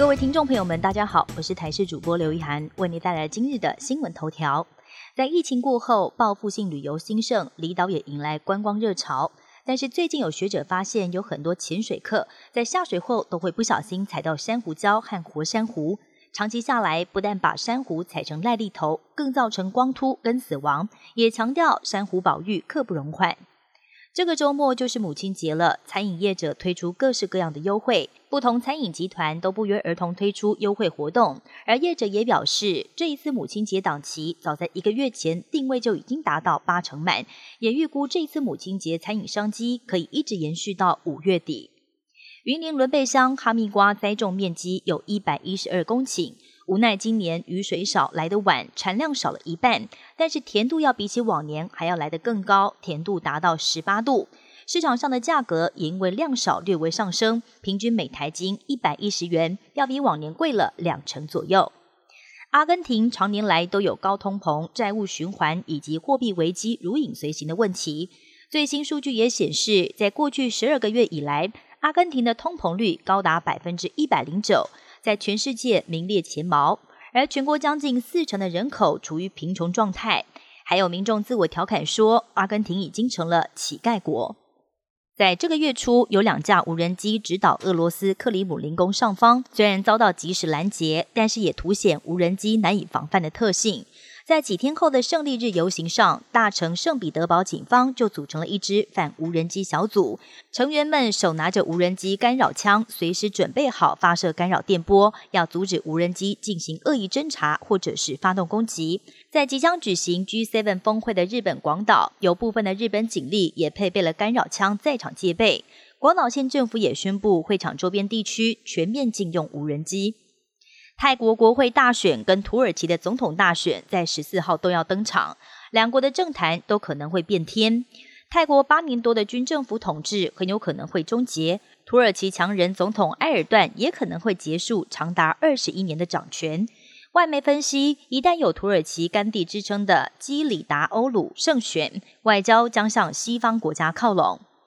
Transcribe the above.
各位听众朋友们，大家好，我是台视主播刘一涵，为您带来今日的新闻头条。在疫情过后，报复性旅游兴盛，离岛也迎来观光热潮。但是最近有学者发现，有很多潜水客在下水后都会不小心踩到珊瑚礁和活珊瑚，长期下来不但把珊瑚踩成癞痢头，更造成光秃跟死亡。也强调珊瑚保育刻不容缓。这个周末就是母亲节了，餐饮业者推出各式各样的优惠，不同餐饮集团都不约而同推出优惠活动。而业者也表示，这一次母亲节档期早在一个月前定位就已经达到八成满，也预估这一次母亲节餐饮商机可以一直延续到五月底。云林仑背乡哈密瓜栽种面积有一百一十二公顷。无奈今年雨水少，来得晚，产量少了一半，但是甜度要比起往年还要来得更高，甜度达到十八度。市场上的价格也因为量少略微上升，平均每台斤一百一十元，要比往年贵了两成左右。阿根廷常年来都有高通膨、债务循环以及货币危机如影随形的问题。最新数据也显示，在过去十二个月以来，阿根廷的通膨率高达百分之一百零九。在全世界名列前茅，而全国将近四成的人口处于贫穷状态，还有民众自我调侃说，阿根廷已经成了乞丐国。在这个月初，有两架无人机直捣俄罗斯克里姆林宫上方，虽然遭到及时拦截，但是也凸显无人机难以防范的特性。在几天后的胜利日游行上，大城圣彼得堡警方就组成了一支反无人机小组，成员们手拿着无人机干扰枪，随时准备好发射干扰电波，要阻止无人机进行恶意侦查或者是发动攻击。在即将举行 G7 峰会的日本广岛，有部分的日本警力也配备了干扰枪在场戒备。广岛县政府也宣布，会场周边地区全面禁用无人机。泰国国会大选跟土耳其的总统大选在十四号都要登场，两国的政坛都可能会变天。泰国八年多的军政府统治很有可能会终结，土耳其强人总统埃尔段也可能会结束长达二十一年的掌权。外媒分析，一旦有土耳其甘地之称的基里达欧鲁胜选，外交将向西方国家靠拢。